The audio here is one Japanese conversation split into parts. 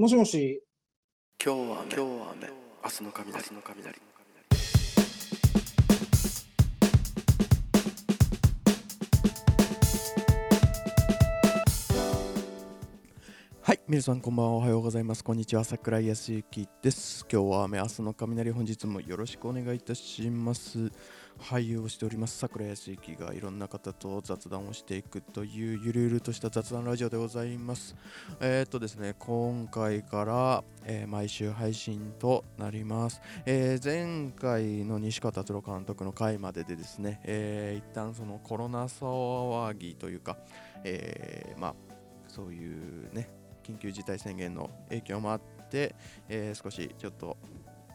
もしもし、今日は雨。今日は雨。明日の雷。明日の雷皆さんこんばんは。おはようございます。こんにちは。桜井康之です。今日は雨、明日の雷、本日もよろしくお願いいたします。俳優をしております桜井康之がいろんな方と雑談をしていくというゆるゆるとした雑談ラジオでございます。えー、っとですね、今回から、えー毎週配信となります。えー前回の西川達郎監督の回まででですね、えー一旦そのコロナ騒ぎというか、えまあそういうね緊急事態宣言の影響もあって、えー少しちょっと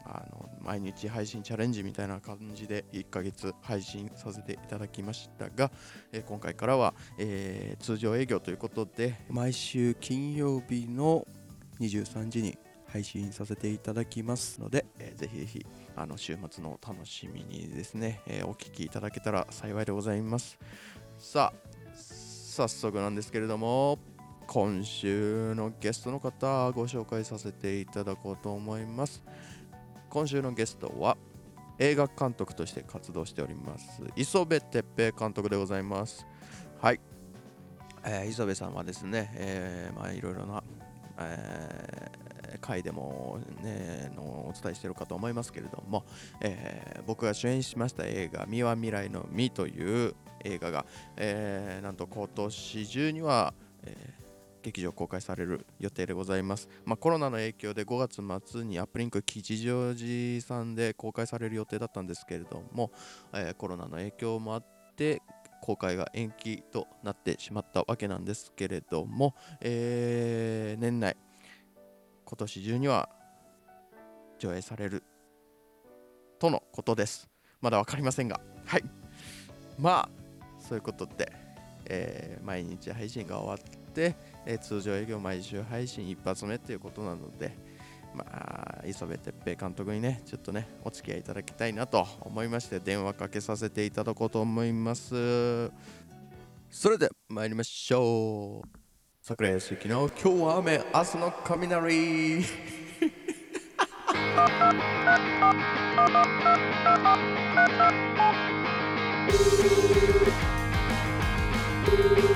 あの毎日配信チャレンジみたいな感じで1ヶ月配信させていただきましたが、えー今回からは、えー通常営業ということで毎週金曜日の23時に配信させていただきますので、えーぜひぜひあの週末の楽しみにですね、えーお聞きいただけたら幸いでございます。さあ早速なんですけれども。今週のゲストの方ご紹介させていただこうと思います。今週のゲストは映画監督として活動しております磯部哲平監督でございます。はい、えー磯部さんはですね、えーまあいろいろな、えー回でもねのお伝えしているかと思いますけれども、えー僕が主演しました映画「三輪未来の実」という映画が、えーなんと今年中には、劇場公開される予定でございます、まあ、コロナの影響で5月末にアップリンク吉祥寺さんで公開される予定だったんですけれども、えーコロナの影響もあって公開が延期となってしまったわけなんですけれども、えー年内今年中には上映されるとのことです。まだ分かりませんが。はい。まあそういうことで、えー毎日配信が終わって、えー通常営業毎週配信一発目っていうことなのでまあ磯部哲平監督にねちょっとねお付き合いいただきたいなと思いまして電話かけさせていただこうと思います。それで参りましょう。桜井康之の今日は雨明日の雷。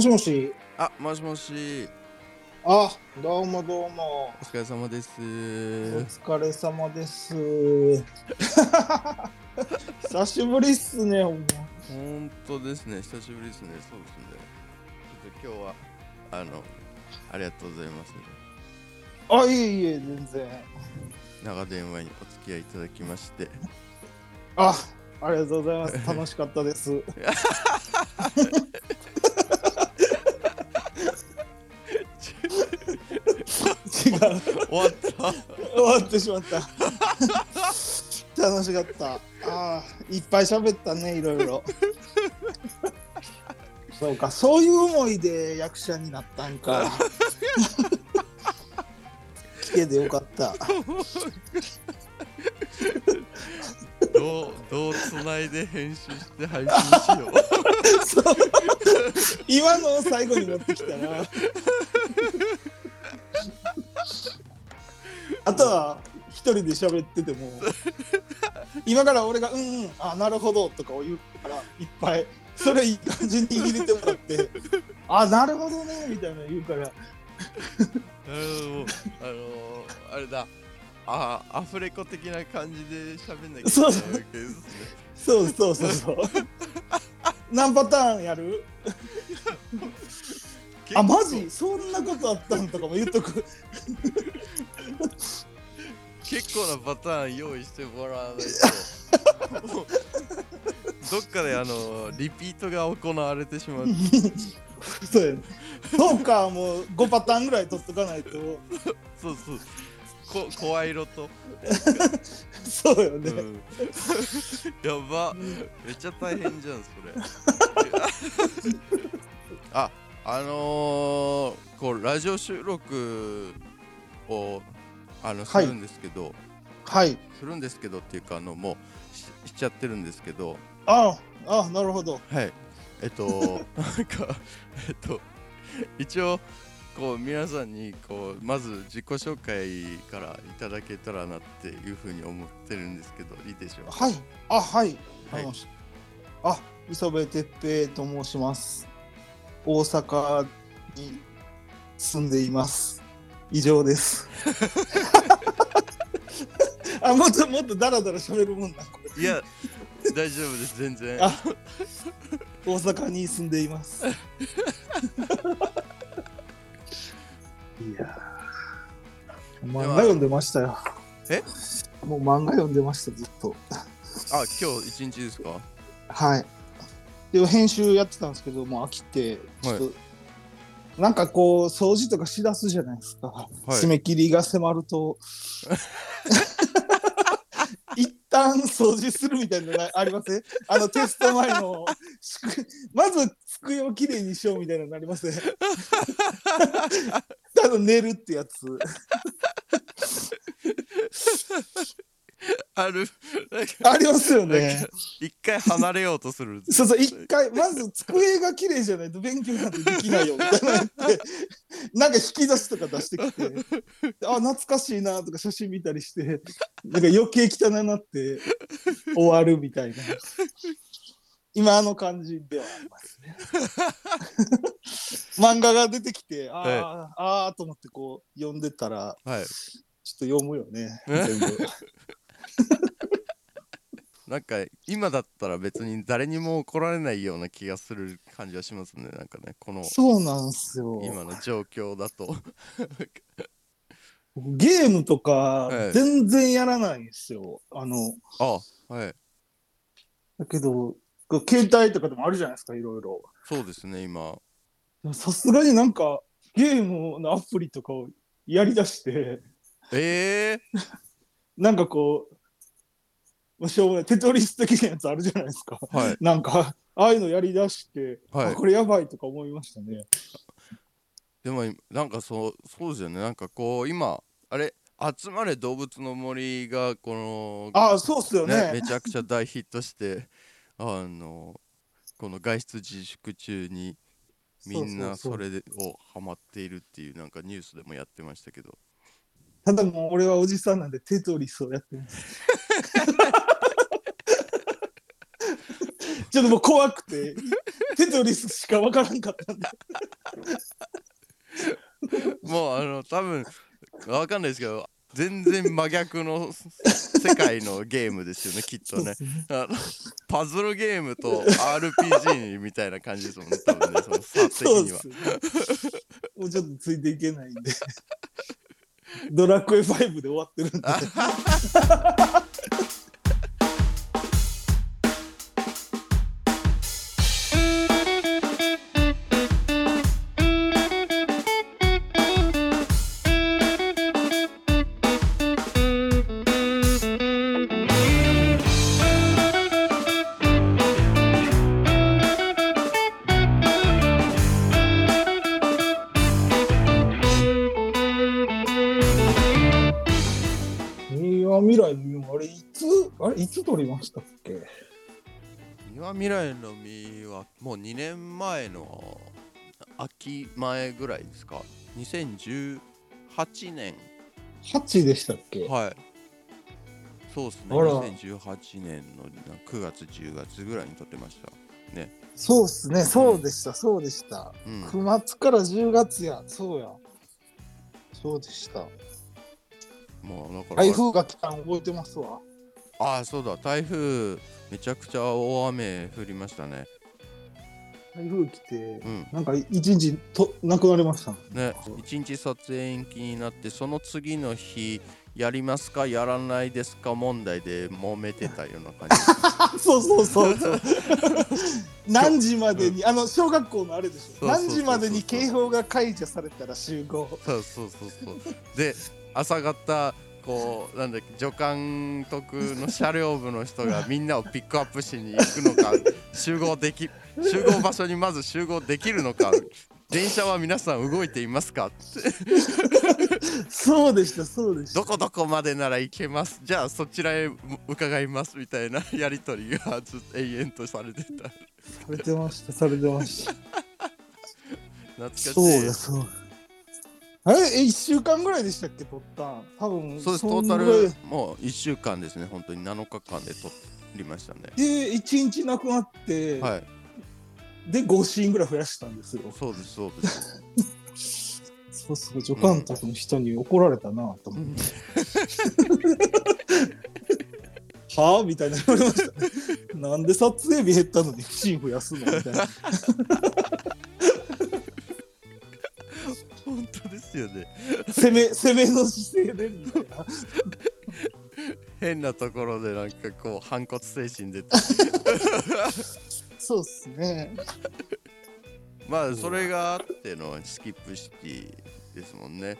もしもし、あもしもしあ、どうもどうも、お疲れ様ですお疲れ様です。久しぶりっすね、ほんま。本当ですね久しぶりですねそうですねちょっと今日はあのありがとうございますあ、いえいえ、全然。長電話にお付き合いいただきましてあ、ありがとうございます。楽しかったです。終わった終わってしまった。楽しかった。ああ、いっぱい喋ったね、いろいろ。そうか、そういう思いで役者になったんか。聞けてよかった。どうどうつないで編集して配信しよう今のを最後に持ってきたな。あとは一人で喋ってても今から俺が「うんうんあなるほど」とかを言うからいっぱいそれいい感じに入れてもらって「あなるほどね」みたいなの言うから。あのあのあれだ。あアフレコ的な感じで喋んなきゃいけないわそうそうそうそうそう。何パターンやる？あマジ？そんなことあったんとかも言っとく結構なパターン用意してもらわないともうどっかであのリピートが行われてしまうそうやね。そうかもう5パターンぐらい取っとかないと。そうそう。こ声色と、そうよね、うん、やば。めっちゃ大変じゃんそれ。ああのー、こうラジオ収録をあのすはいるんですけど、はい。するんですけどっていうかあのもうししちゃってるんですけどああ、なるほど。はいえっと なんかえっと一応こう皆さんにこうまず自己紹介からいただけたらなっていうふうに思ってるんですけどいいでしょうか？はい。あ、はい。はいあ、磯部哲平と申します。大阪に住んでいます。以上です。あ、もっともっとダラダラ喋るもんな。いや大丈夫です全然あ大阪に住んでいます。いやー漫画読んでましたよ。え？もう漫画読んでました、ずっと。あ今日一日ですか？はい。でも編集やってたんですけど、もう飽きて、ちょっと、なんかこう、掃除とかしだすじゃないですか。い締め切りが迫ると。一旦掃除するみたいなのありません？あのテスト前の宿まず机をきれいにしようみたいなのありません？ただ寝るってやつあるありますよねか一回離れようとするそうそう、一回、まず机が綺麗じゃないと勉強なんてできないよみたいなって、なんか引き出しとか出してきて、あ、懐かしいなとか写真見たりして、なんか余計汚なって終わるみたいな。今あの感じではありますね。漫画が出てきて、あええあ、ああと思ってこう読んでたら、はいちょっと読むよね、全部。なんか今だったら別に誰にも怒られないような気がする感じはしますね。なんかねこのそうなんですよ。今の状況だと。僕ゲームとかええ全然やらないんですよ。あの、あはい。だけど、携帯とかでもあるじゃないですか、いろいろ。そうですね今。さすがになんかゲームのアプリとかをやりだして、ええなんかこう、まあ、しょうもない、テトリス的なやつあるじゃないですか。はいなんか、ああいうのやりだして、はいあこれやばいとか思いましたね。でもなんかそうそうですよねなんかこう今あれ集まれ動物の森がこのああ、そうっすよねね。めちゃくちゃ大ヒットして あのこの外出自粛中にみんなそれでをハマっているっていうなんかニュースでもやってましたけどただもう俺はおじさんなんでテトリスをやってます。ちょっともう怖くて、テトリスしかわからんかったんで。もうあの多分わかんないですけど全然真逆の世界のゲームですよねきっとねあのパズルゲームと RPG みたいな感じですもんね多分ねその差的には。もうちょっとついていけないんで。ドラクエ5で終わってるんで。つ撮りましたっけ？庭未来の実はもう2年前の秋前ぐらいですか？2018年 ?8 でしたっけ、はい。そうですね。あら。2018年の9月10月ぐらいに撮ってました。ね。そうっすね、そうでした、そうでした。うん。9月から10月や、そうや。そうでした。もうだから。台風が来たん覚えてますわ。ああそうだ。台風めちゃくちゃ大雨降りましたね。台風来て、うん。なんか一日と亡くなりました。ね一日撮影延期になってその次の日やりますかやらないですか問題で揉めてたような感じ。あ そうそうそうそう。何時までに、あの小学校のあれでしょ。そうそうそうそう。何時までに警報が解除されたら集合。そうそうそうそう。で朝方こうなんだっけ助監督の車両部の人がみんなをピックアップしに行くのか 集合でき集合場所にまず集合できるのか電車は皆さん動いていますか？そうでしたそうでした。どこどこまでなら行けます？じゃあそちらへ伺いますみたいな やり取りがずっと永遠とされてた。されてましたされてました。懐かしい。そうだそうだあれ？え1週間ぐらいでしたっけ？撮ったん？多分そうです。トータルもう1週間ですね本当に。7日間で撮りましたね。で1日なくなって、はい。で5シーンぐらい増やしたんですよ。そうですそうです。そうそう助監督の人に怒られたなと思って、はあみたいな言われました。ねなんで撮影日減ったのにシーン増やすの？みたいな本当ですよね。攻め攻めの姿勢でみたいな。変なところでなんかこう反骨精神出て。そうっすね。まあそれがあってのスキップシティですもんね。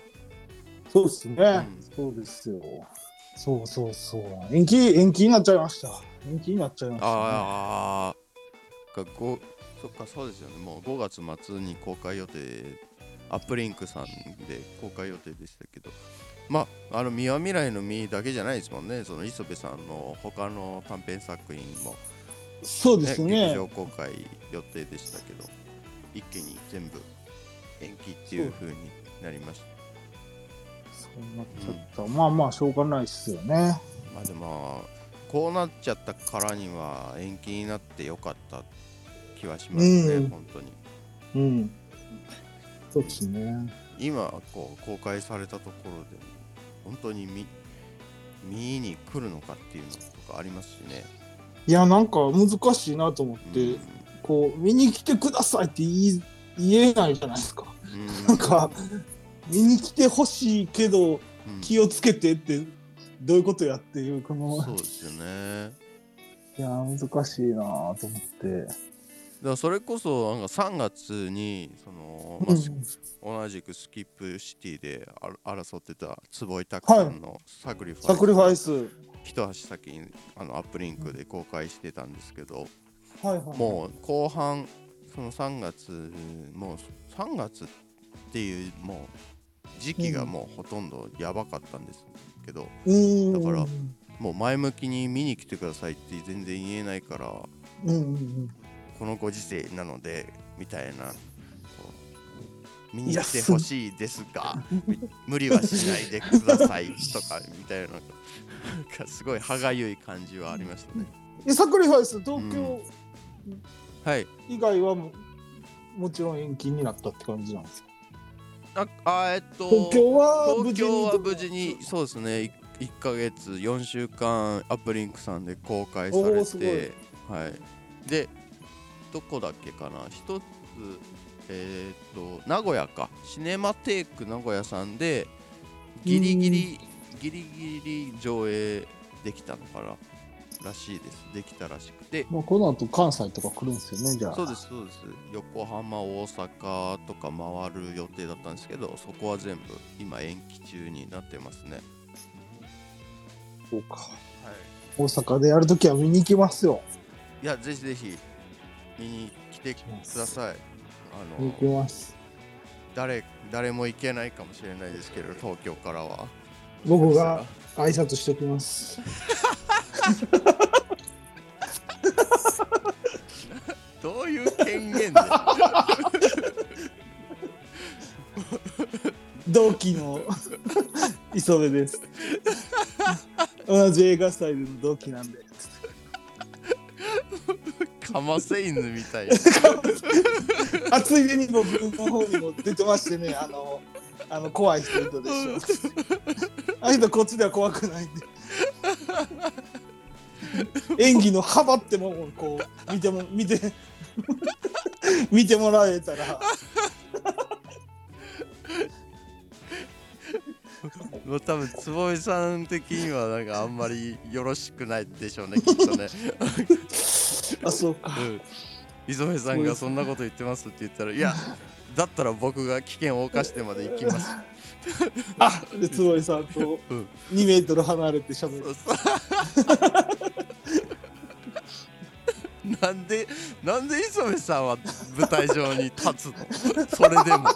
そうっすね、うん。そうですよ。そうそうそう。延期延期になっちゃいました。延期になっちゃいました、ね、ああかごそっかそうですよね。もう5月末に公開予定アップリンクさんで公開予定でしたけど。まああの三輪未来の実だけじゃないですもんね。その磯部さんの他の短編作品も、そうでねすね。劇場公開予定でしたけど。一気に全部延期っていう風になりました。そうなっちゃった、まあまあしょうがないっすよね。まあでもこうなっちゃったからには延期になってよかった気はしますね、うん。本当に。うんそうですね。今こう公開されたところで本当に見見に来るのかっていうのとかありますしね、いやなんか難しいなと思って、うん。こう見に来てくださいって言えないじゃないですか。うん。なんか見に来てほしいけどうん。気をつけてってどういうことやっていうこの。そうですよね。いや難しいなと思って、だそれこそなんか3月にその、まあす同じくスキップシティであ争ってた坪井拓さんのサクリファイス、サクリファイス。はい一足先にあのアップリンクで公開してたんですけど、はいもう後半その3月もう3月っていうもう時期がもうほとんどやばかったんですけど、うーん。だからもう前向きに見に来てくださいって全然言えないからうんうんうんこのご時世なのでみたいな見に来てほしいですがみ無理はしないでくださいとかみたいななんかすごい歯がゆい感じはありましたね。えサクリファイス東京はい。以外はも,、もちろん延期になったって感じなんですか？ああえっと東京は無東事に京は無事にそうですね。1ヶ月4週間アップリンクさんで公開されてはい。でどこだっけかな。一つえーっと名古屋か。シネマテーク名古屋さんでギリギリギリギリ上映できたのかならしいです。できたらしくて。まあ、この後関西とか来るんですよねじゃあ。そうですそうです。横浜大阪とか回る予定だったんですけどそこは全部今延期中になってますね。そうか。はい。大阪でやるときは見に行きますよ。いやぜひぜひ見に来てください。あのます。誰誰も行けないかもしれないですけど東京からは。僕が挨拶しておきます。どういう権限で 同期の 磯部です。同じ映画祭での同期なんでかませ犬みたいなあついでに僕の方にも出てましてねあのあの怖い人いたでしょ。あの人こっちでは怖くないんで。演技の幅ってもんをこう見ても見て 見てもらえたら。もう多分坪井さん的にはなんかあんまりよろしくないでしょうねきっとねあそうか。うん。磯部さんがそんなこと言ってますって言ったらいやだったら僕が危険を冒してまで行きます。あで坪井さんとうん。2メートル離れてしゃべるなんでなんで磯部さんは舞台上に立つの？それでも。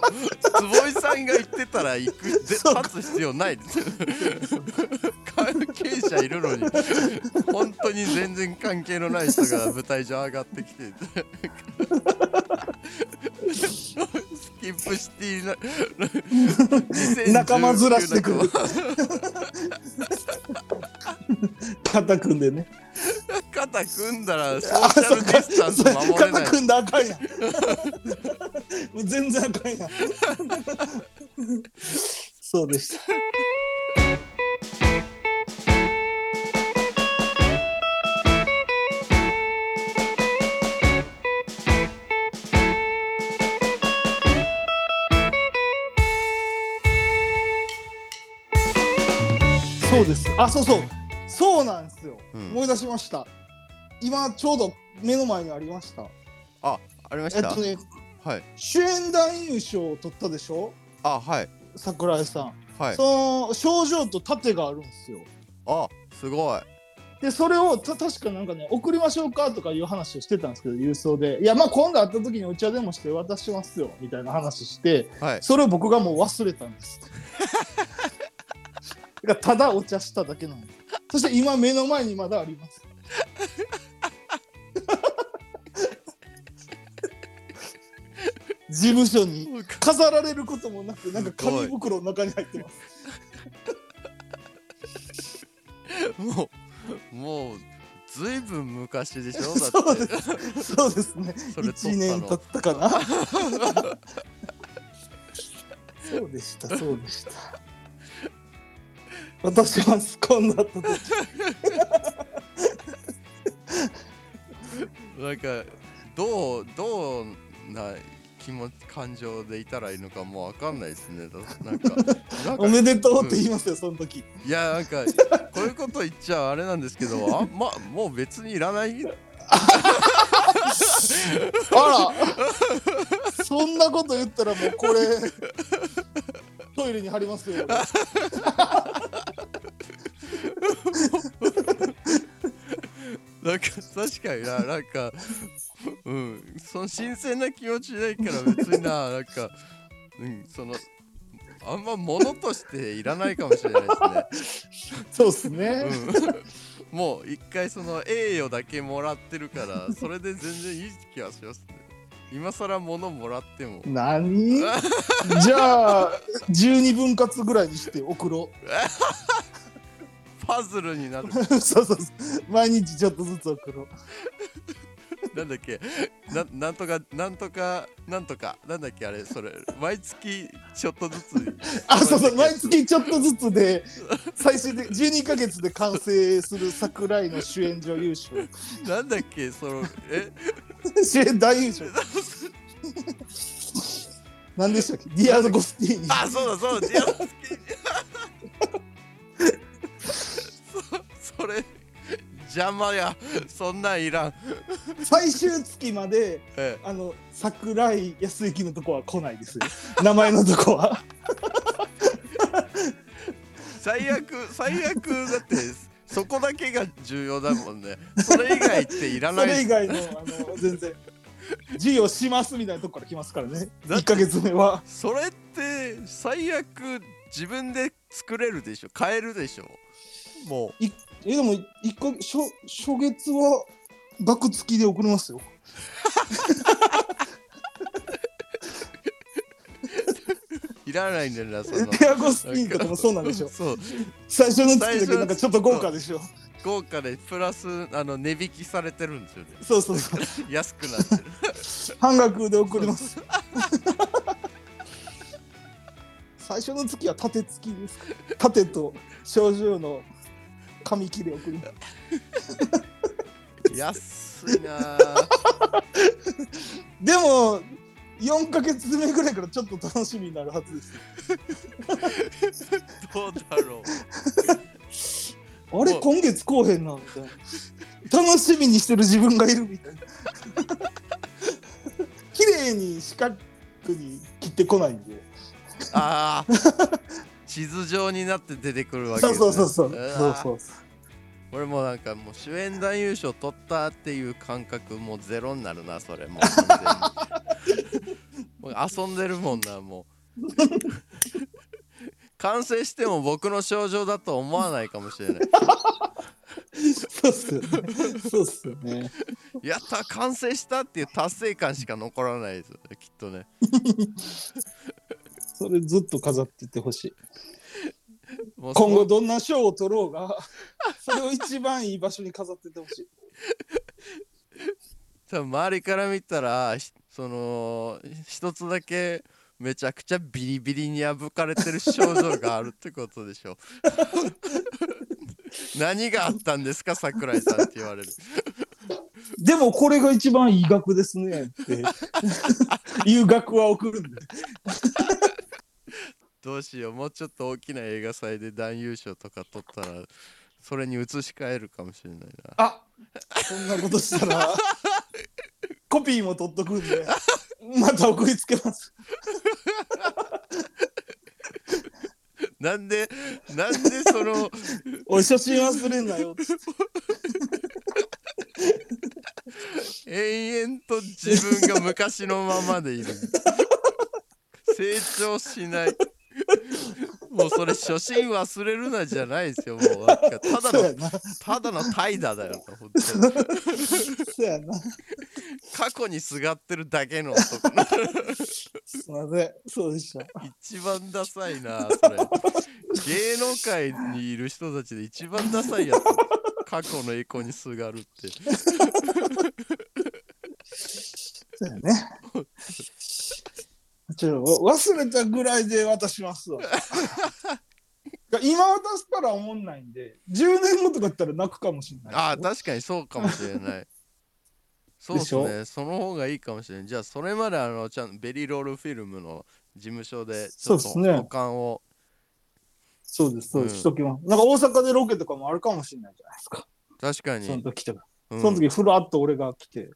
坪井さんが言ってたら行く。で立つ必要ないです。関係者いるのに。本当に全然関係のない人が舞台上上がってきてスキップシティな 2019仲間ずらしてくる。肩組んでね。肩組んだらソーシャルディスタンス守れない。肩組んだらあかんや。全然あかんや。んそうでしたそうです。あそうそう。そうなんですよ、うん。思い出しました。今ちょうど目の前にありました。あありました、えっとねはい。主演男優賞を取ったでしょ？あはい。桜井さん、はい。その症状と盾があるんですよ。あすごい。でそれをた確かなんかね送りましょうかとかいう話をしてたんですけど郵送で。いやまあ今度会った時にお茶でもして渡しますよみたいな話してはい。それを僕がもう忘れたんです ただお茶しただけなの。そして今目の前にまだあります。事務所に飾られることもなくなんか紙袋の中に入ってます。もうもうずいぶん昔でしょ？だってそうですね。それ撮ったの。1年経ったかな。そうでしたそうでした渡します今度会った時なんかどうどうな気持ち感情でいたらいいのかもうわかんないですね。だなんか おめでとうって言いますよ、その時。いやなんかこういうこと言っちゃあれなんですけどあまもう別にいらない？あら。そんなこと言ったらもうこれトイレに貼りますよ なんか確かにななんかうんその新鮮な気持ちないから別にななんかうんそのあんま物としていらないかもしれないですね。そうっすね、うん、もう一回その栄誉だけもらってるからそれで全然いい気がしますね。今更物もらっても。何？じゃあ12分割ぐらいにして送ろ パズルになる。う そうそうそう。毎日ちょっとずつ送ろう。なんだっけ？ななんとかなんとかなんとか。なんだっけ？あれそれ。毎月ちょっとずつ。あそうそう。毎月ちょっとずつで最終的12ヶ月で完成する桜井の主演女優賞。なんだっけ？そのえ？主演男優賞。何でしたっけ？ディアゴスティーニあそうだそうだ。ディアノスキーそそれ邪魔や。そんなんいらん。最終月までえあの桜井康之のとこは来ないですよ。名前のとこは。最悪最悪だってそこだけが重要だもんね。それ以外っていらそない。れ以外のあの全然。授業しますみたいなとこから来ますからね。だって1ヶ月目は。それって最悪自分で作れるでしょ。買えるでしょ。もうえでも一個初初月は額付きで送りますよ。いらないんだよなその。ディアゴスティーニとかもそうなんでしょ。そう。最初の月だけなんかちょっと豪華でしょ。豪華でプラスあの値引きされてるんですよね。そうそうそう。安くなってる。半額で送ります。最初の月は盾付きですか？盾と賞状の紙切れ送り。安いな。ぁ でも4ヶ月目ぐらいからちょっと楽しみになるはずです。どうだろう。あれ今月こうへんなみたいな。楽しみにしてる自分がいるみたいな。綺麗に四角に切ってこないんで。ああ地図上になって出てくるわけそうそうそうそう。そうそう俺もなんかもう主演男優賞取ったっていう感覚もうゼロになるなそれも。もう遊んでるもんなもう。完成しても僕の症状だと思わないかもしれない。そうっすよ。ね。そうっすよね。やった完成したっていう達成感しか残らないですきっとね それずっと飾っててほしい。もう今後そどんな賞を取ろうが、それを一番いい場所に飾っててほしい。多分周りから見たらひその一つだけめちゃくちゃビリビリに破かれてる症状があるってことでしょ 何があったんですか桜井さんって言われるでもこれが一番いい額ですねって いう額は送るんで。どうしようもうちょっと大きな映画祭で男優賞とか取ったらそれに移し替えるかもしれないなあそんなことしたら、コピーも取っとくんで、また送りつけます。なんでなんでそのおい、初心忘れんなよ。延々と自分が昔のままでいる成長しないもうそれ初心忘れるなじゃないですよもうなんかただの。ただの怠惰だよな本当にやな。過去にすがってるだけの男すいません。そうでした。一番ダサいなそれ芸能界にいる人たちで一番ダサいやつ過去の栄光にすがるって そうやね。ちょ忘れたぐらいで渡しますわ。今渡したら思んないんで、10年後とかだったら泣くかもしれない。ああ確かにそうかもしれない。そうですでね。その方がいいかもしれないじゃあそれまであのちゃんとベリーロールフィルムの事務所でちょっとそうっすね保管を、そうです、そうです、うん。しときます。なんか大阪でロケとかもあるかもしれないじゃないですか。確かに。その時とか。うん。その時、ふらっと俺が来て、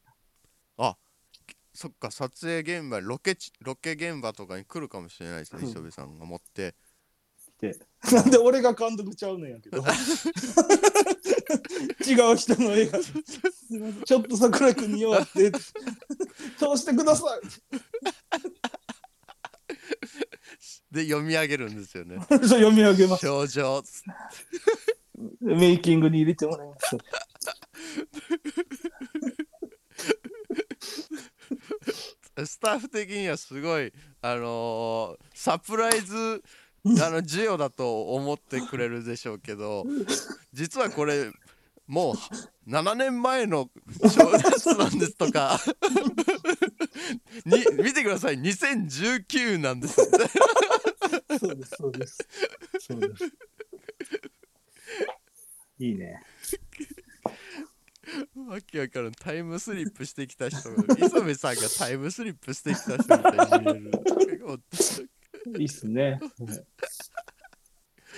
そっか撮影現場ロケ地ロケ現場とかに来るかもしれないですねうん磯部さんが持って来て。なんで俺が監督ちゃうねんやけど。違う人の映画。ちょっと桜井君に弱って、通してください。で読み上げるんですよねそう読み上げます。症状メイキングに入れてもらいます。スタッフ的にはすごいあのーサプライズ あの授与だと思ってくれるでしょうけど 実はこれもう7年前の小説なんですとか に見てください2019なんですそうです、そうです。そうです。いいね。わけわからんタイムスリップしてきた人磯部さんがタイムスリップしてきた人みたいに見えるいいっすね。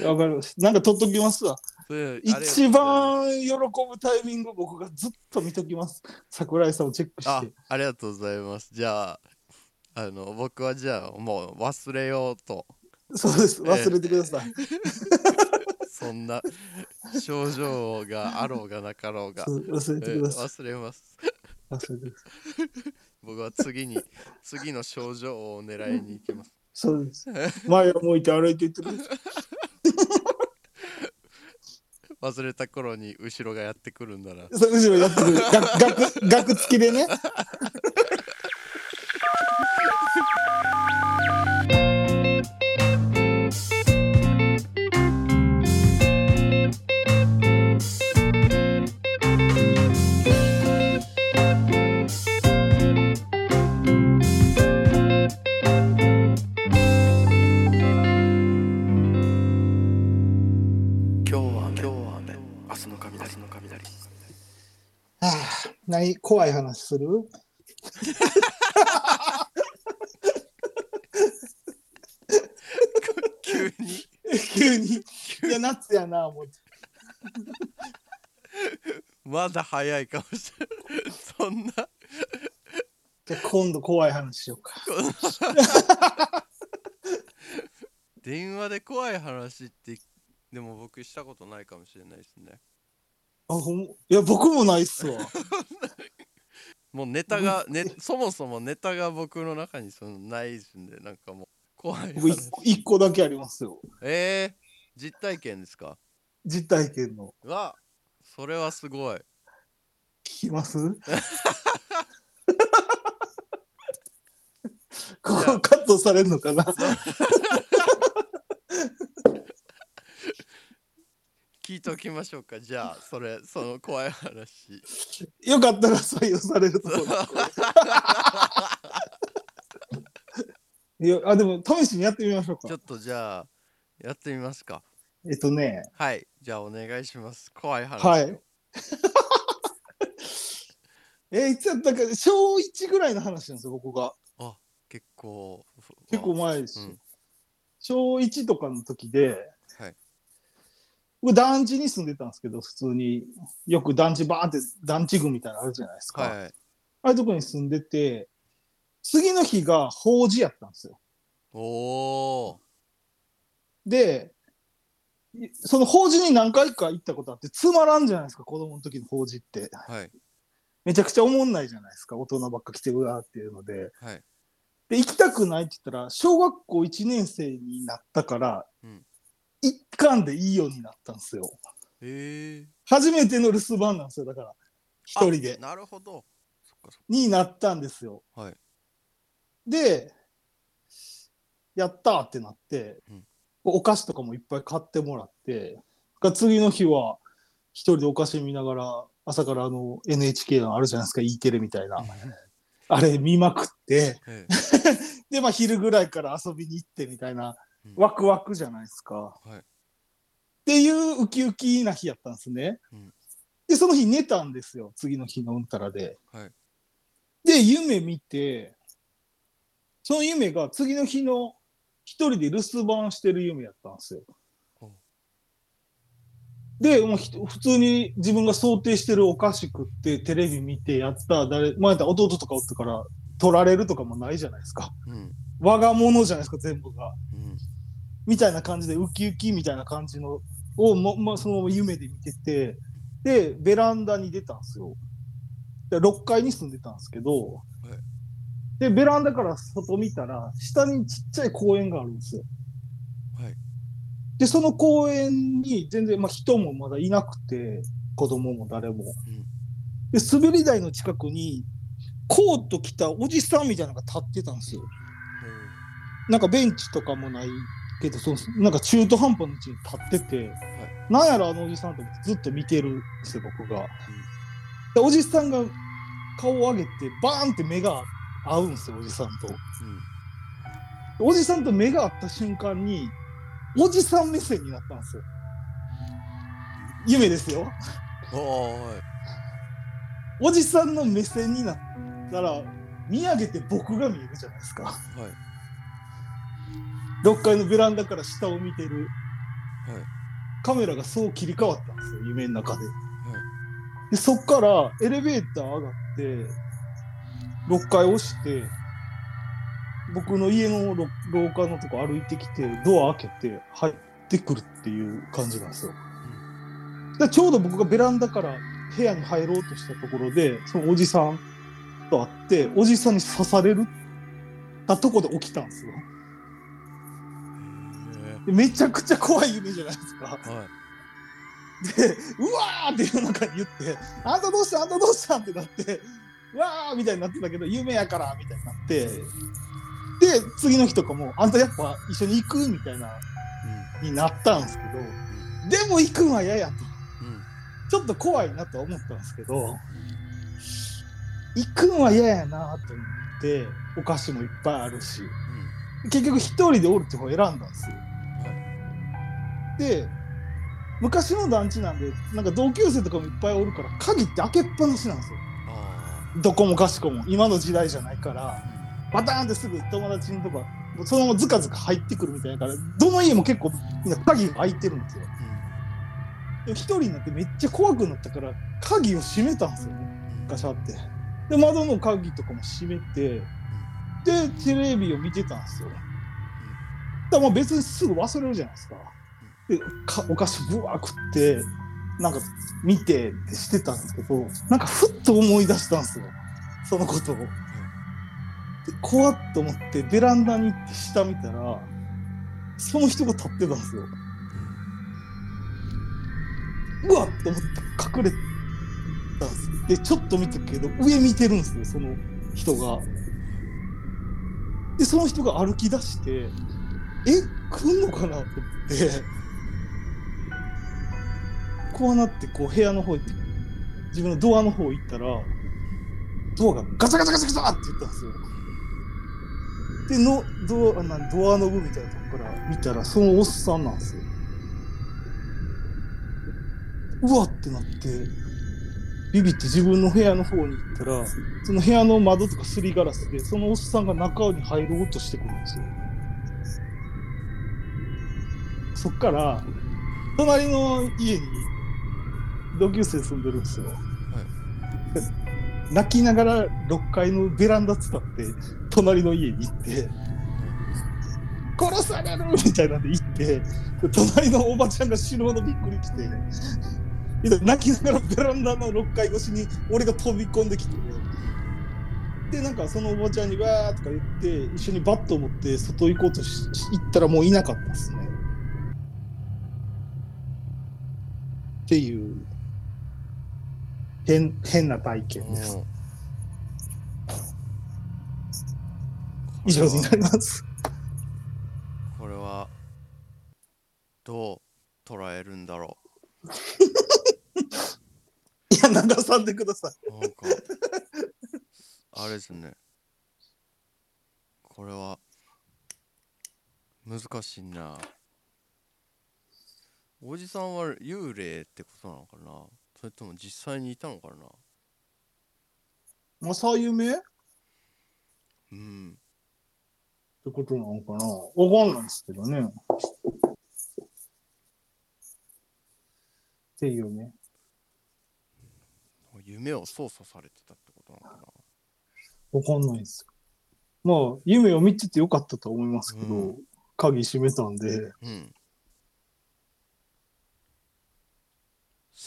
わかります。なんか取っときますわ。一番喜ぶタイミング僕がずっと見ときます。桜井さんをチェックあして。ありがとうございますじゃああの僕はじゃあもう忘れようとそうです。忘れてください。そんな症状があろうがなかろうが、忘れえてください。忘れます忘れてください。僕は次に次の症状を狙いに行きますそうです。前を向いて歩いていってください。忘れた頃に後ろがやってくるんだな後ろやってくる。額額額付きでね。怖い話する？急に。急に。いや、夏やな、思って。まだ早いかもしれない。そんな。じゃあ今度怖い話しようか。電話で怖い話ってでも僕したことないかもしれないですね。あほんいや僕もないっすわ もうネタが、ね、そもそもネタが僕の中にそのないですんでなんかもう怖い僕一個一個だけありますよ。えー、実体験ですか？実体験の。うわそれはすごい。聞きます？ここカットされるのかな？聞いておきましょうか。じゃあそれその怖い話。よかったら採用されると思う いやあでも試しにやってみましょうか。ちょっとじゃあやってみますか。えっとね。はい。じゃあお願いします。怖い話はい。えいつやったか小1ぐらいの話なんですよここが結構結構前ですよ、うん。小1とかの時ではい僕団地に住んでたんですけど普通に。よく団地バーンって団地群みたいなのあるじゃないですか、はいはい。ああいうとこに住んでて次の日が法事やったんですよ。おおでいその法事に何回か行ったことあってつまらんじゃないですか子供の時の法事って。はい。めちゃくちゃおもんないじゃないですか大人ばっか来てうわーっていうので。はい。で行きたくないって言ったら小学校1年生になったから、うん一貫でいいようになったんですよ。へえ。初めての留守番なんですよだから。一人で。なるほど。そっかそっになったんですよ。かはい。でやったーってなって、うん。お菓子とかもいっぱい買ってもらってが次の日は一人でお菓子見ながら朝からあの NHK のあるじゃないですか E テレみたいな。あれ見まくって。え でまあ昼ぐらいから遊びに行ってみたいな。うんワクワクじゃないですか、はい。っていうウキウキな日やったんですね、うん。でその日寝たんですよ。次の日のうんたらで。はい。で夢見てその夢が次の日の一人で留守番してる夢やったんですよ。でもうひ普通に自分が想定してるお菓子食ってテレビ見てやった誰前やったら弟とかおったから取られるとかもないじゃないですか。うん。我が物じゃないですか全部が。うんみたいな感じでウキウキみたいな感じのをも、ま、そのまま夢で見ててでベランダに出たんですよ。で6階に住んでたんですけど、でベランダから外見たら下にちっちゃい公園があるんですよ。はい。でその公園に全然、まあ、人もまだいなくて子供も誰も、で滑り台の近くにコート着たおじさんみたいなのが立ってたんですよ。なんかベンチとかもないけど、そのなんか中途半端な位置に立ってて、なんやろあのおじさんとずっと見てるんですよ、僕が。で、おじさんが顔を上げて、バーンって目が合うんですよ、おじさんと。うんおじさんと目が合った瞬間に、おじさん目線になったんですよ。夢ですよ。おじさんの目線になったら、見上げて僕が見えるじゃないですか。はい6階のベランダから下を見てる。はい。カメラがそう切り替わったんですよ夢の中で,、でそっからエレベーター上がって6階押して僕の家のろ廊下のとこ歩いてきてドア開けて入ってくるっていう感じなんですよ、でちょうど僕がベランダから部屋に入ろうとしたところでそのおじさんと会っておじさんに刺されるたとこで起きたんですよめちゃくちゃ怖い夢じゃないですか。ーはい。で、うわーって夜中に言って、あんたどうしたあんたどうしたってなって、うわーみたいになってたけど、夢やからみたいになって、で、次の日とかも、あんたやっぱ一緒に行く？みたいな、になったんですけど、でも行くんは嫌やと。うん。うんちょっと怖いなとは思ったんですけど、行くんは嫌やなと思って、お菓子もいっぱいあるし、結局一人でおるって方を選んだんですよ。で昔の団地なんでなんか同級生とかもいっぱいおるから鍵って開けっぱなしなんですよ。あどこもかしこも。今の時代じゃないからバターンってすぐ友達のとかそのままズカズカ入ってくるみたいだからどの家も結構鍵が開いてるんですよ。一人になってめっちゃ怖くなったから鍵を閉めたんですよねうんガシャって。で窓の鍵とかも閉めてでテレビを見てたんですよ。だからまあ別にすぐ忘れるじゃないですか。でかお菓子ぶわー食ってなんか見てってしてたんですけどなんかふっと思い出したんですよそのことを。で怖っと思ってベランダに行って下見たらその人が立ってたんですよ。うわっと思って隠れたんですでちょっと見たけど上見てるんですよその人が。でその人が歩き出してえ来んのかなと思ってこうなってこう部屋の方行って自分のドアの方行ったらドアがガチャガチャガチャガチャって言ったんですよ。でのドアなんドアノブみたいなとこから見たらそのおっさんなんですよ。うわってなってビビって自分の部屋の方に行ったらその部屋の窓とかすりガラスでそのおっさんが中に入ろうとしてくるんですよ。そっから隣の家に同級生住んでるんですよ。泣きながら6階のベランダ伝って隣の家に行って殺されるみたいなんで行って隣のおばちゃんが死ぬほどびっくりしてで泣きながらベランダの6階越しに俺が飛び込んできてでなんかそのおばちゃんにわーとか言って一緒にバットを持って外行こうとし行ったらもういなかったですね。っていう変変な体験です。うん以上になります。これはどう捉えるんだろ いや、流さんでください。あれですねこれは難しいなおじさんは幽霊ってことなのかなそれとも実際にいたのかな？まあ、そういう目っうんてことなのかな？わかんないですけどね。っていうね。夢を操作されてたってことなのかな？わかんないです。まあ、夢を見ててよかったと思いますけど、うん。鍵閉めたんで、うん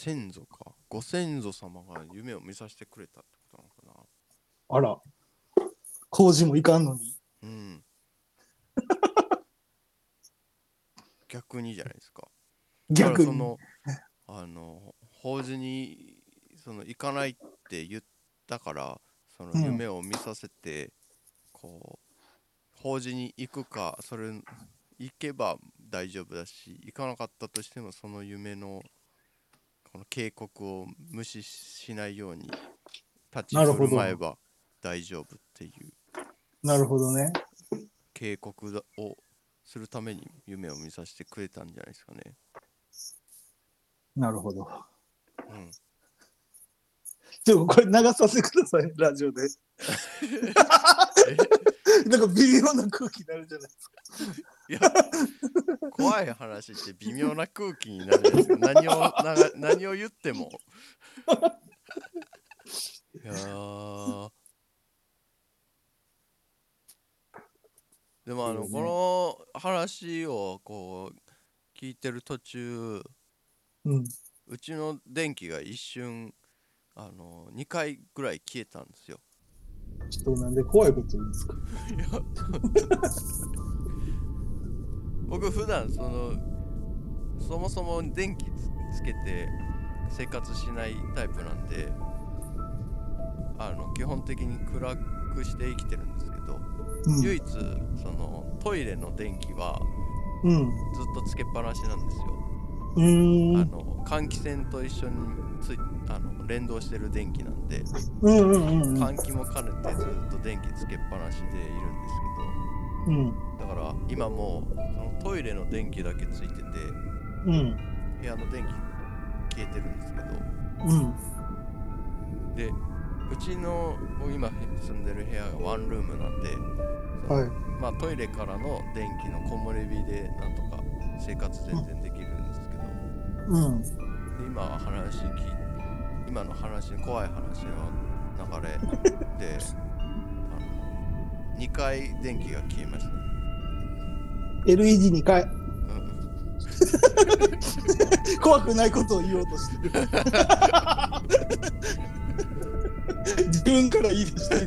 先祖かご先祖様が夢を見させてくれたってことなのかなあら、工事もいかんのに。うん。逆にじゃないですか。だから逆に。その、あの、法事にその行かないって言ったから、そのうん夢を見させて、こう、法事に行くか、それ、行けば大丈夫だし、行かなかったとしても、その夢の、この警告を無視しないように立ちなるほど振る舞えば大丈夫っていう。なるほどね。警告だをするために夢を見させてくれたんじゃないですかね。なるほど。うん。でもこれ流させてください、ラジオで。なんか微妙な空気になるじゃないですか。いや、怖い話って微妙な空気になるじゃないですか。何をなが何を言っても。いやーでもあの、この話をこう聞いてる途中うん。うちの電気が一瞬あの2回ぐらい消えたんですよ。ちょっとなんで怖いこと言うんですか？いや 僕普段そのそもそも電気つつけて生活しないタイプなんであの基本的に暗くして生きてるんですけど、うん。唯一そのトイレの電気はうん。ずっとつけっぱなしなんですよ、うーん。あの換気扇と一緒についあの連動してる電気なんでうんうんうんうん。換気も兼ねてずっと電気つけっぱなしでいるんですけどうん。だから今もうそのトイレの電気だけついててうん。部屋の電気消えてるんですけどうん。でうちの僕今住んでる部屋がワンルームなんで、はい。まあ、トイレからの電気の木漏れ日でなんとか生活全然できるんですけど、うん。で今話聞い今の話怖い話の流れであの2回電気が消えました、LED2 回。うん、怖くないことを言おうとしてる。自分から言い出したい。い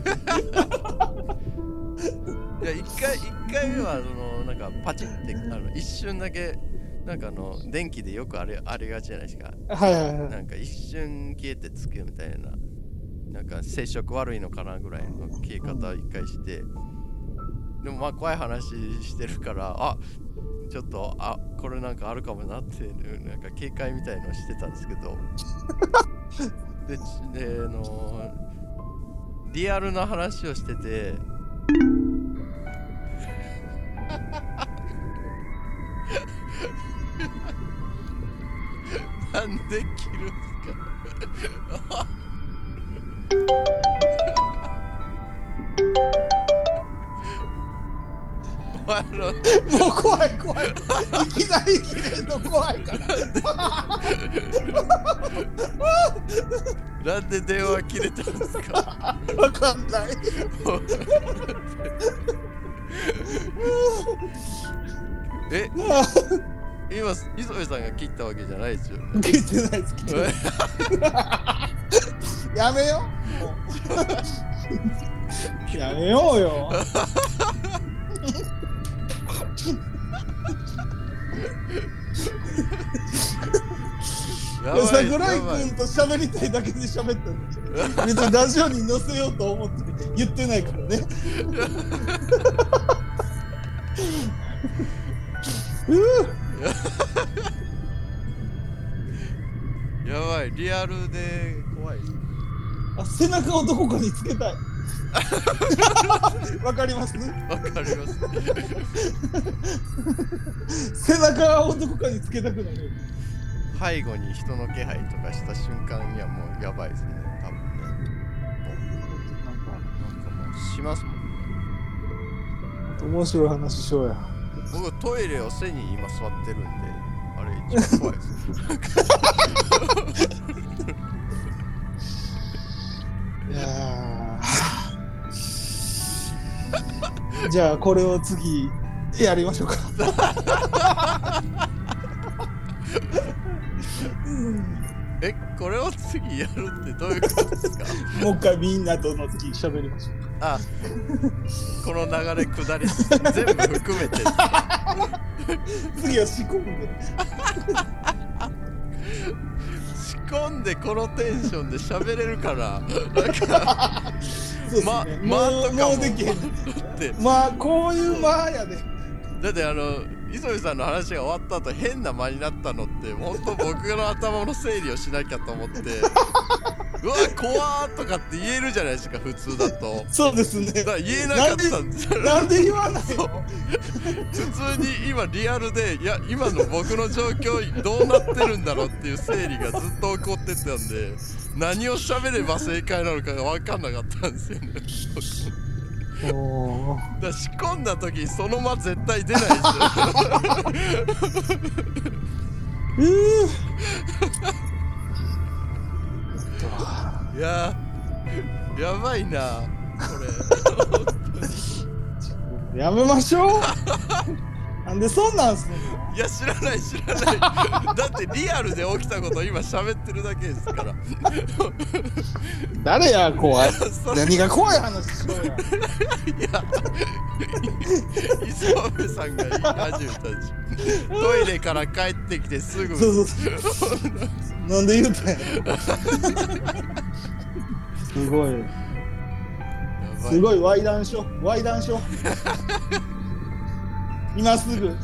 や一回一回目はそのなんかパチンってあの一瞬だけなんかあの電気でよくあれありがちじゃないですか。はいはいはい。なんか一瞬消えてつくみたいな。なんか接触悪いのかなぐらいの消え方を一回して。でもまあ怖い話してるからあちょっとあこれなんかあるかもなってなんか警戒みたいのしてたんですけど。でちであのリアルな話をしててなんで切るんすか？もう怖い怖い。いきなり切れるの怖いから。なんで電話切れたんですか？わかんない。え？今磯部さんが切ったわけじゃないですよね。切ってないです切ってないやめよう。やめようよ。桜井君と喋りたいだけで喋ったんですよ別にラジオに載せようと思って言ってないからね。うぅ やばいリアルで怖い。あ背中をどこかにつけたい。わかりますわかります。背中をどこかにつけたくなる。背後に人の気配とかした瞬間にはもうやばいですね。多分ね。なんかなんかもうしますもんね。面白い話しようや僕トイレを背に今座ってるんであれ一番怖いです。いやー。じゃあこれを次やりましょうか。えこれを次やるってどういうことですか？もう一回みんなとの次喋りましょうあこの流れ下り全部含めて。次は仕込んで。仕込んでこのテンションで喋れるから。なんかそうですね、まもう間とかも。もうできへん。って。まあこういう間やで。だってあの磯部さんの話が終わった後変な間になったのって本当僕の頭の整理をしなきゃと思ってうわ怖ーとかって言えるじゃないですか普通だと。そうですね。だから言えなかったんですよ。なんで言わない？の普通に今リアルでいや今の僕の状況どうなってるんだろうっていう整理がずっと起こってたんで何を喋れば正解なのかが分かんなかったんですよね。だ仕込んだ時その間絶対出ないですよ いやーやばいなこれ。やめましょう。なんでそんなんすんの？いや知らない知らない。だってリアルで起きたこと今喋ってるだけですから。誰や怖い。何が怖い話しようや。いや磯部さんが言い始めたしトイレから帰ってきてすぐ。そうそうそうなんで言うたん？や すごい。すごいワイダンしようワイダンしよう今すぐ。も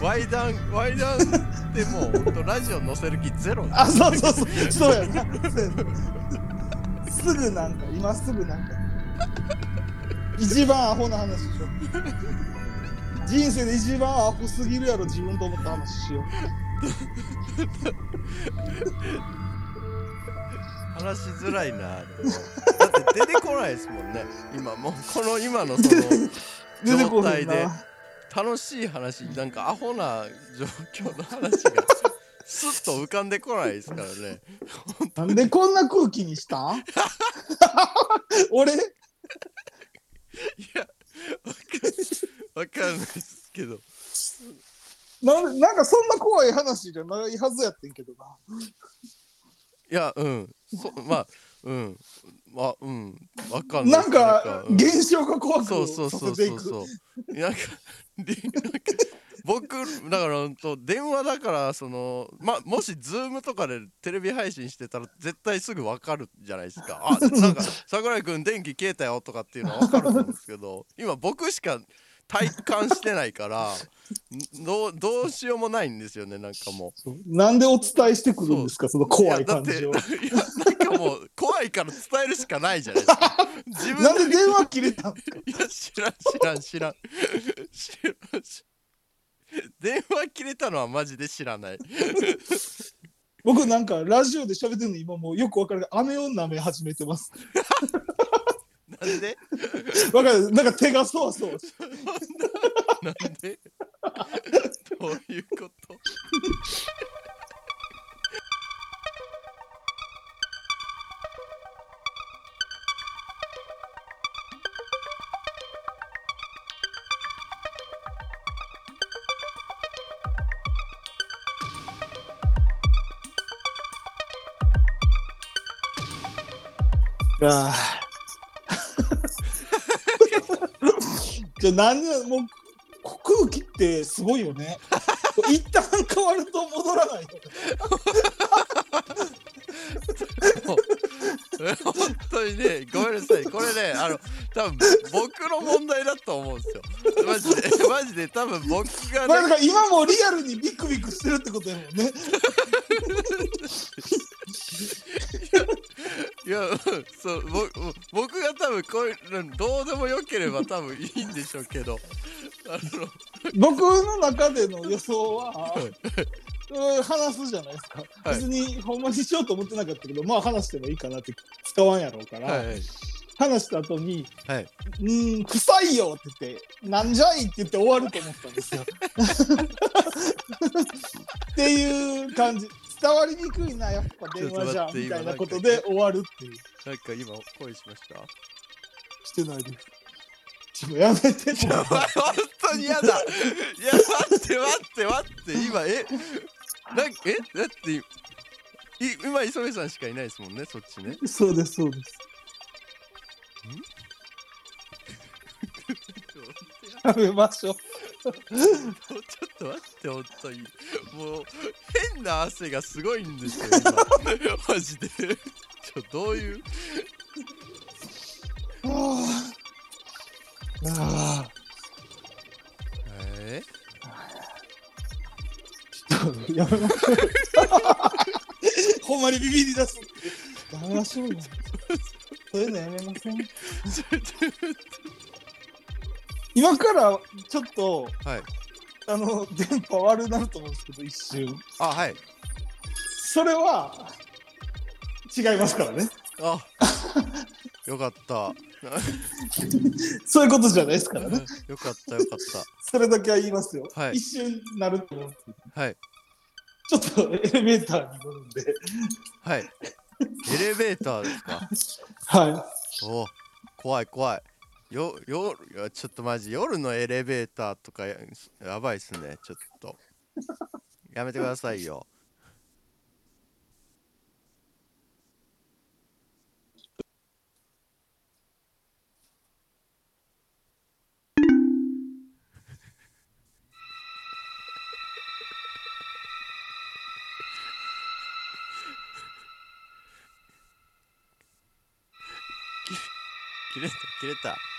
うワイダンワイダンってもうほんとラジオ載せる気ゼロ。あそうそうそう。そうやなそうやなすぐなんか今すぐなんか。一番アホな話しよう。人生で一番アホすぎるやろ自分と思った話しよ話しづらいな。でもだって出てこないですもんね。今もうこの今のその 状態でな楽しい話なんかアホな状況の話がスッと浮かんでこないですからね。なんでこんな空気にしたん？俺？いやわかんわかんないですけどなんでなんかそんな怖い話じゃないはずやってんけどな。いやうん。そまあうん。まあうん。わかんない。なんかうん。現象が怖くそうそうさそうせていうく。そそうなんかりなんか僕だからと電話だからそのまもしズームとかでテレビ配信してたら絶対すぐ分かるじゃないですか。あなんか 桜井君電気消えたよとかっていうのは分かると思うんですけど今僕しか体感してないからんどうどうしようもないんですよねなんかもう。なんでお伝えしてくるんですかその怖い感じを。いやなんかもう怖いから伝えるしかないじゃないですか。自分なんで電話切れたんですか？いや知らん知らん知らん。知らんし電話切れたのはマジで知らない。僕なんかラジオで喋ってるの今もうよくわかるが飴を舐め始めてます。なんで？わかる。なんか手がそわそわしてなんで？どういうこと？ああ。じゃあ何もうこ空気ってすごいよね。一旦変わると戻らないよね。本当にねごめんなさいこれねあの多分僕の問題だと思うんですよマジでマジで多分僕がねまあだから今もリアルにビクビクしてるってことやもんね。いやうんそう僕が多分こういううんどうでもよければ多分いいんでしょうけど。あの 僕の中での予想は、話すじゃないですか、はい。別にほんまにしようと思ってなかったけどまあ話してもいいかなって使わんやろうから、はいはい。話した後にはい「うーん臭いよ」って言って「なんじゃい」って言って終わると思ったんですよ。っていう感じ伝わりにくいなやっぱ電話じゃんみたいなことで終わるっていう。なんか今恋しました？してないです。ちょっとやめていや本当に嫌だ。いや待って待って待って今え？なんかえ？だってい今磯部さんしかいないですもんねそっちね。そうですそうです。やめましょう。ちょっと待って本当にもう変な汗がすごいんですよ今マジでちょどういう？あああえあやめましょう。ほんまにビビり出す。やめましょうよ。そういうのやめません。今からちょっとはい。あの電波悪くなると思うんですけど一瞬。あはい。それは違いますからね。あ。よかった。そういうことじゃないですからね。よかったよかっそれだけは言いますよ。はい。一瞬なると思うんです。はい。ちょっとエレベーターに乗るんで。はい。エレベーターですか？はお怖い怖いよよちょっとマジ夜のエレベーターとかややばいっすねちょっと。やめてくださいよ。き切れた切れた。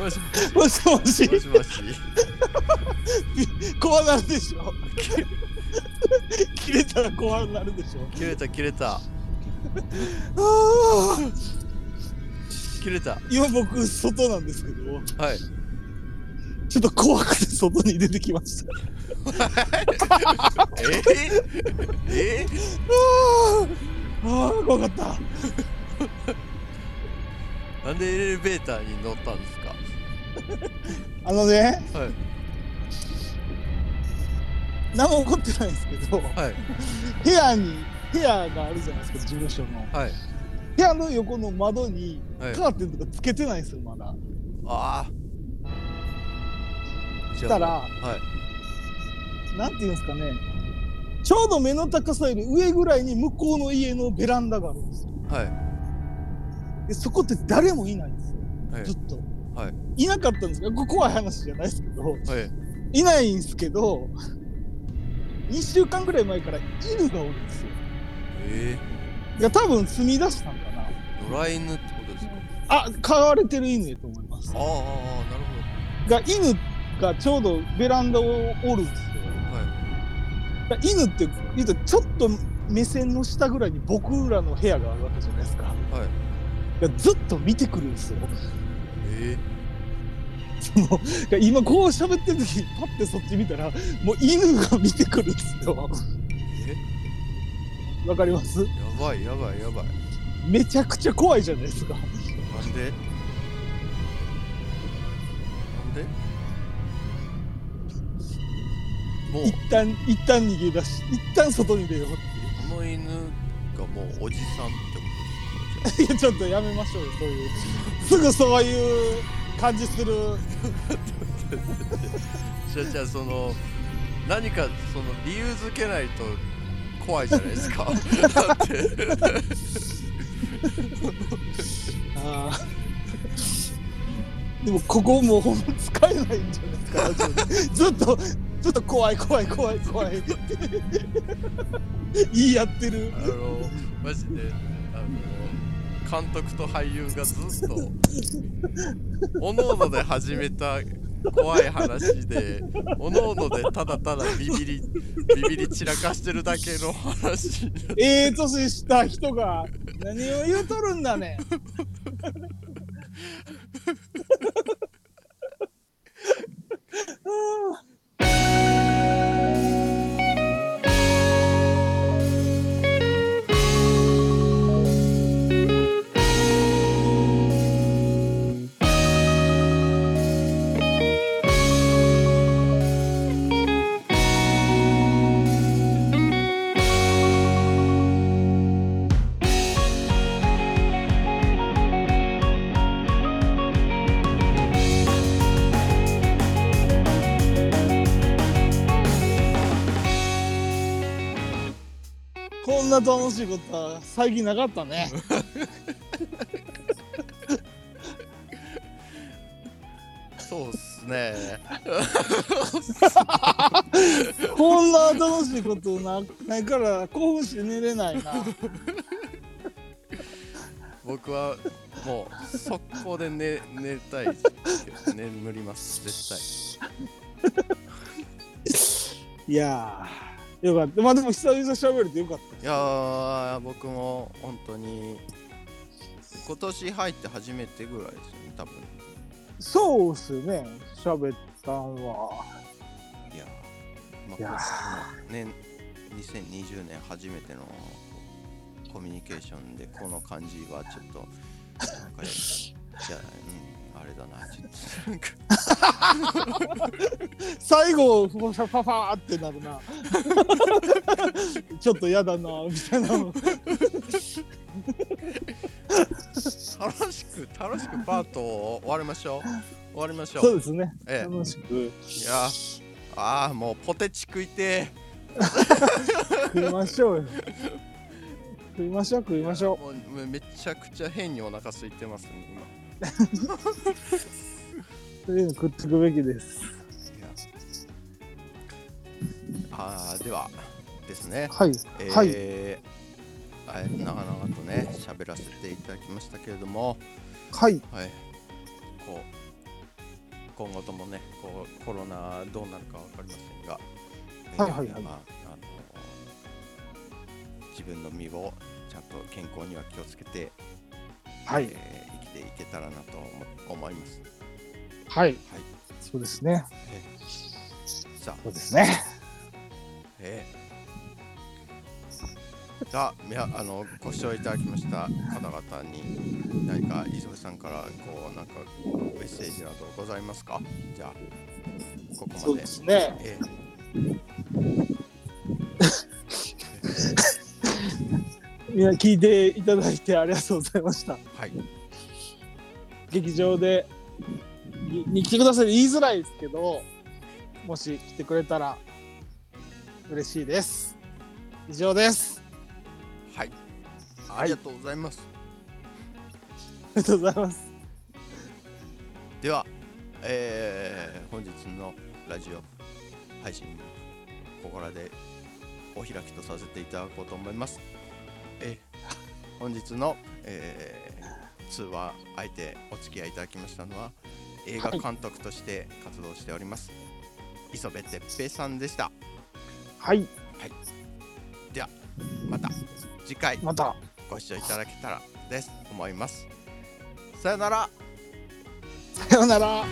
もしい。もしもし。もしもし。怖なるでしょ。切れたら怖なるでしょ。切れた切れた。切れた。今僕外なんですけど、はい。ちょっと怖くて外に出てきました。え？ー、え？あー。あー怖かった。ー、なんでエレベーターに乗ったんですか？あのね、はい。何も起こってないんですけど。はい。部屋に部屋があるじゃないですか事務所の。はい。部屋の横の窓にはい。カーテンとかつけてないんですよまだ。ああしたらはい。なんていうんですかね。ちょうど目の高さより上ぐらいに向こうの家のベランダがあるんですよ。はい。でそこって誰もいないんですよ。はい。ずっと、はい。いなかったんですか？こ怖い話じゃないですけど。はい。いないんですけど2週間ぐらい前から犬がおるんですよ。えいや多分住み出したんかな。ー、野良犬ってことですか？あ飼われてる犬やと思います。ああああなるが犬がちょうどベランダをおるんですよ。ほどはい。犬って言うとちょっと目線の下ぐらいに僕らの部屋があるわけじゃないですか。はい。ずっと見てくるんですよえそのいや今こう喋ってる時パッてそっち見たらもう犬が見てくるんですよ。え？わかります？やばいやばいやばい。めちゃくちゃ怖いじゃないですか。なんで？なんで？もう。一旦一旦逃げ出し一旦外に出ようってこの犬がもうおじさんいやちょっとやめましょうよそういう。すぐそういう感じする。じゃあじゃあその何かその理由付けないと怖いじゃないですか。だってあー。でもここもうほんま使えないんじゃないですかずっとずっと怖い怖い怖い怖い。言い合ってる。あのマジであの監督と俳優がずっとおのおので始めた怖い話でおのおのでただただビビりビビり散らかしてるだけの話。ええ年した人が何を言うとるんだねな楽しいことは最近なかったね。そうっすね。こんな楽しいことなないから興奮して寝れないな。僕はもう速攻で寝寝たい眠ります絶対。いやーよかった。まあでも久々喋れてよかった。いやー僕も本当に今年入って初めてぐらいですよね多分。そうっすね喋ったんは。いやー、まあ、いやこね2020年初めてのコミュニケーションでこの感じはちょっとなんかじゃあ、うん、あれだなちょっとなんか。最後ファファファってなるな。ちょっと嫌だなみたいなの。楽しく楽しくパートを終わりましょう。終わりましょう。そうですね。え楽しく。え、いやああもうポテチ食いて食いましょうよ。食いましょう食いましょもうもうめちゃくちゃ変にお腹空いてますね今。うそういうの食ってくべきです。あーではですね。はい、えはい。ーはい、長々とね喋らせていただきましたけれども、はい。はい、こう今後ともねこうコロナどうなるかわかりませんが、はいはい。はいまああの自分の身をちゃんと健康には気をつけて、はい。えーいけたらなと思います。はい、はい、そうですね。えー、さあ、そうですね。えーさあ、いやあのご視聴いただきました方々に何か飯塚さんからこうなんかメッセージなどございますか？じゃあここまで。そうですね。えー いや聞いていただいてありがとうございました。はい劇場でにに来てください言いづらいですけど、もし来てくれたら嬉しいです。以上です。はいありがとうございます、ありがとうございます。では、えー本日のラジオ配信ここらでお開きとさせていただこうと思います。えー本日の、えー通話相手お付き合いいただきましたのは映画監督として活動しております、磯部哲平さんでした。はい、ではまた次回また。ご視聴いただけたらです思います。さよなら。さようなら。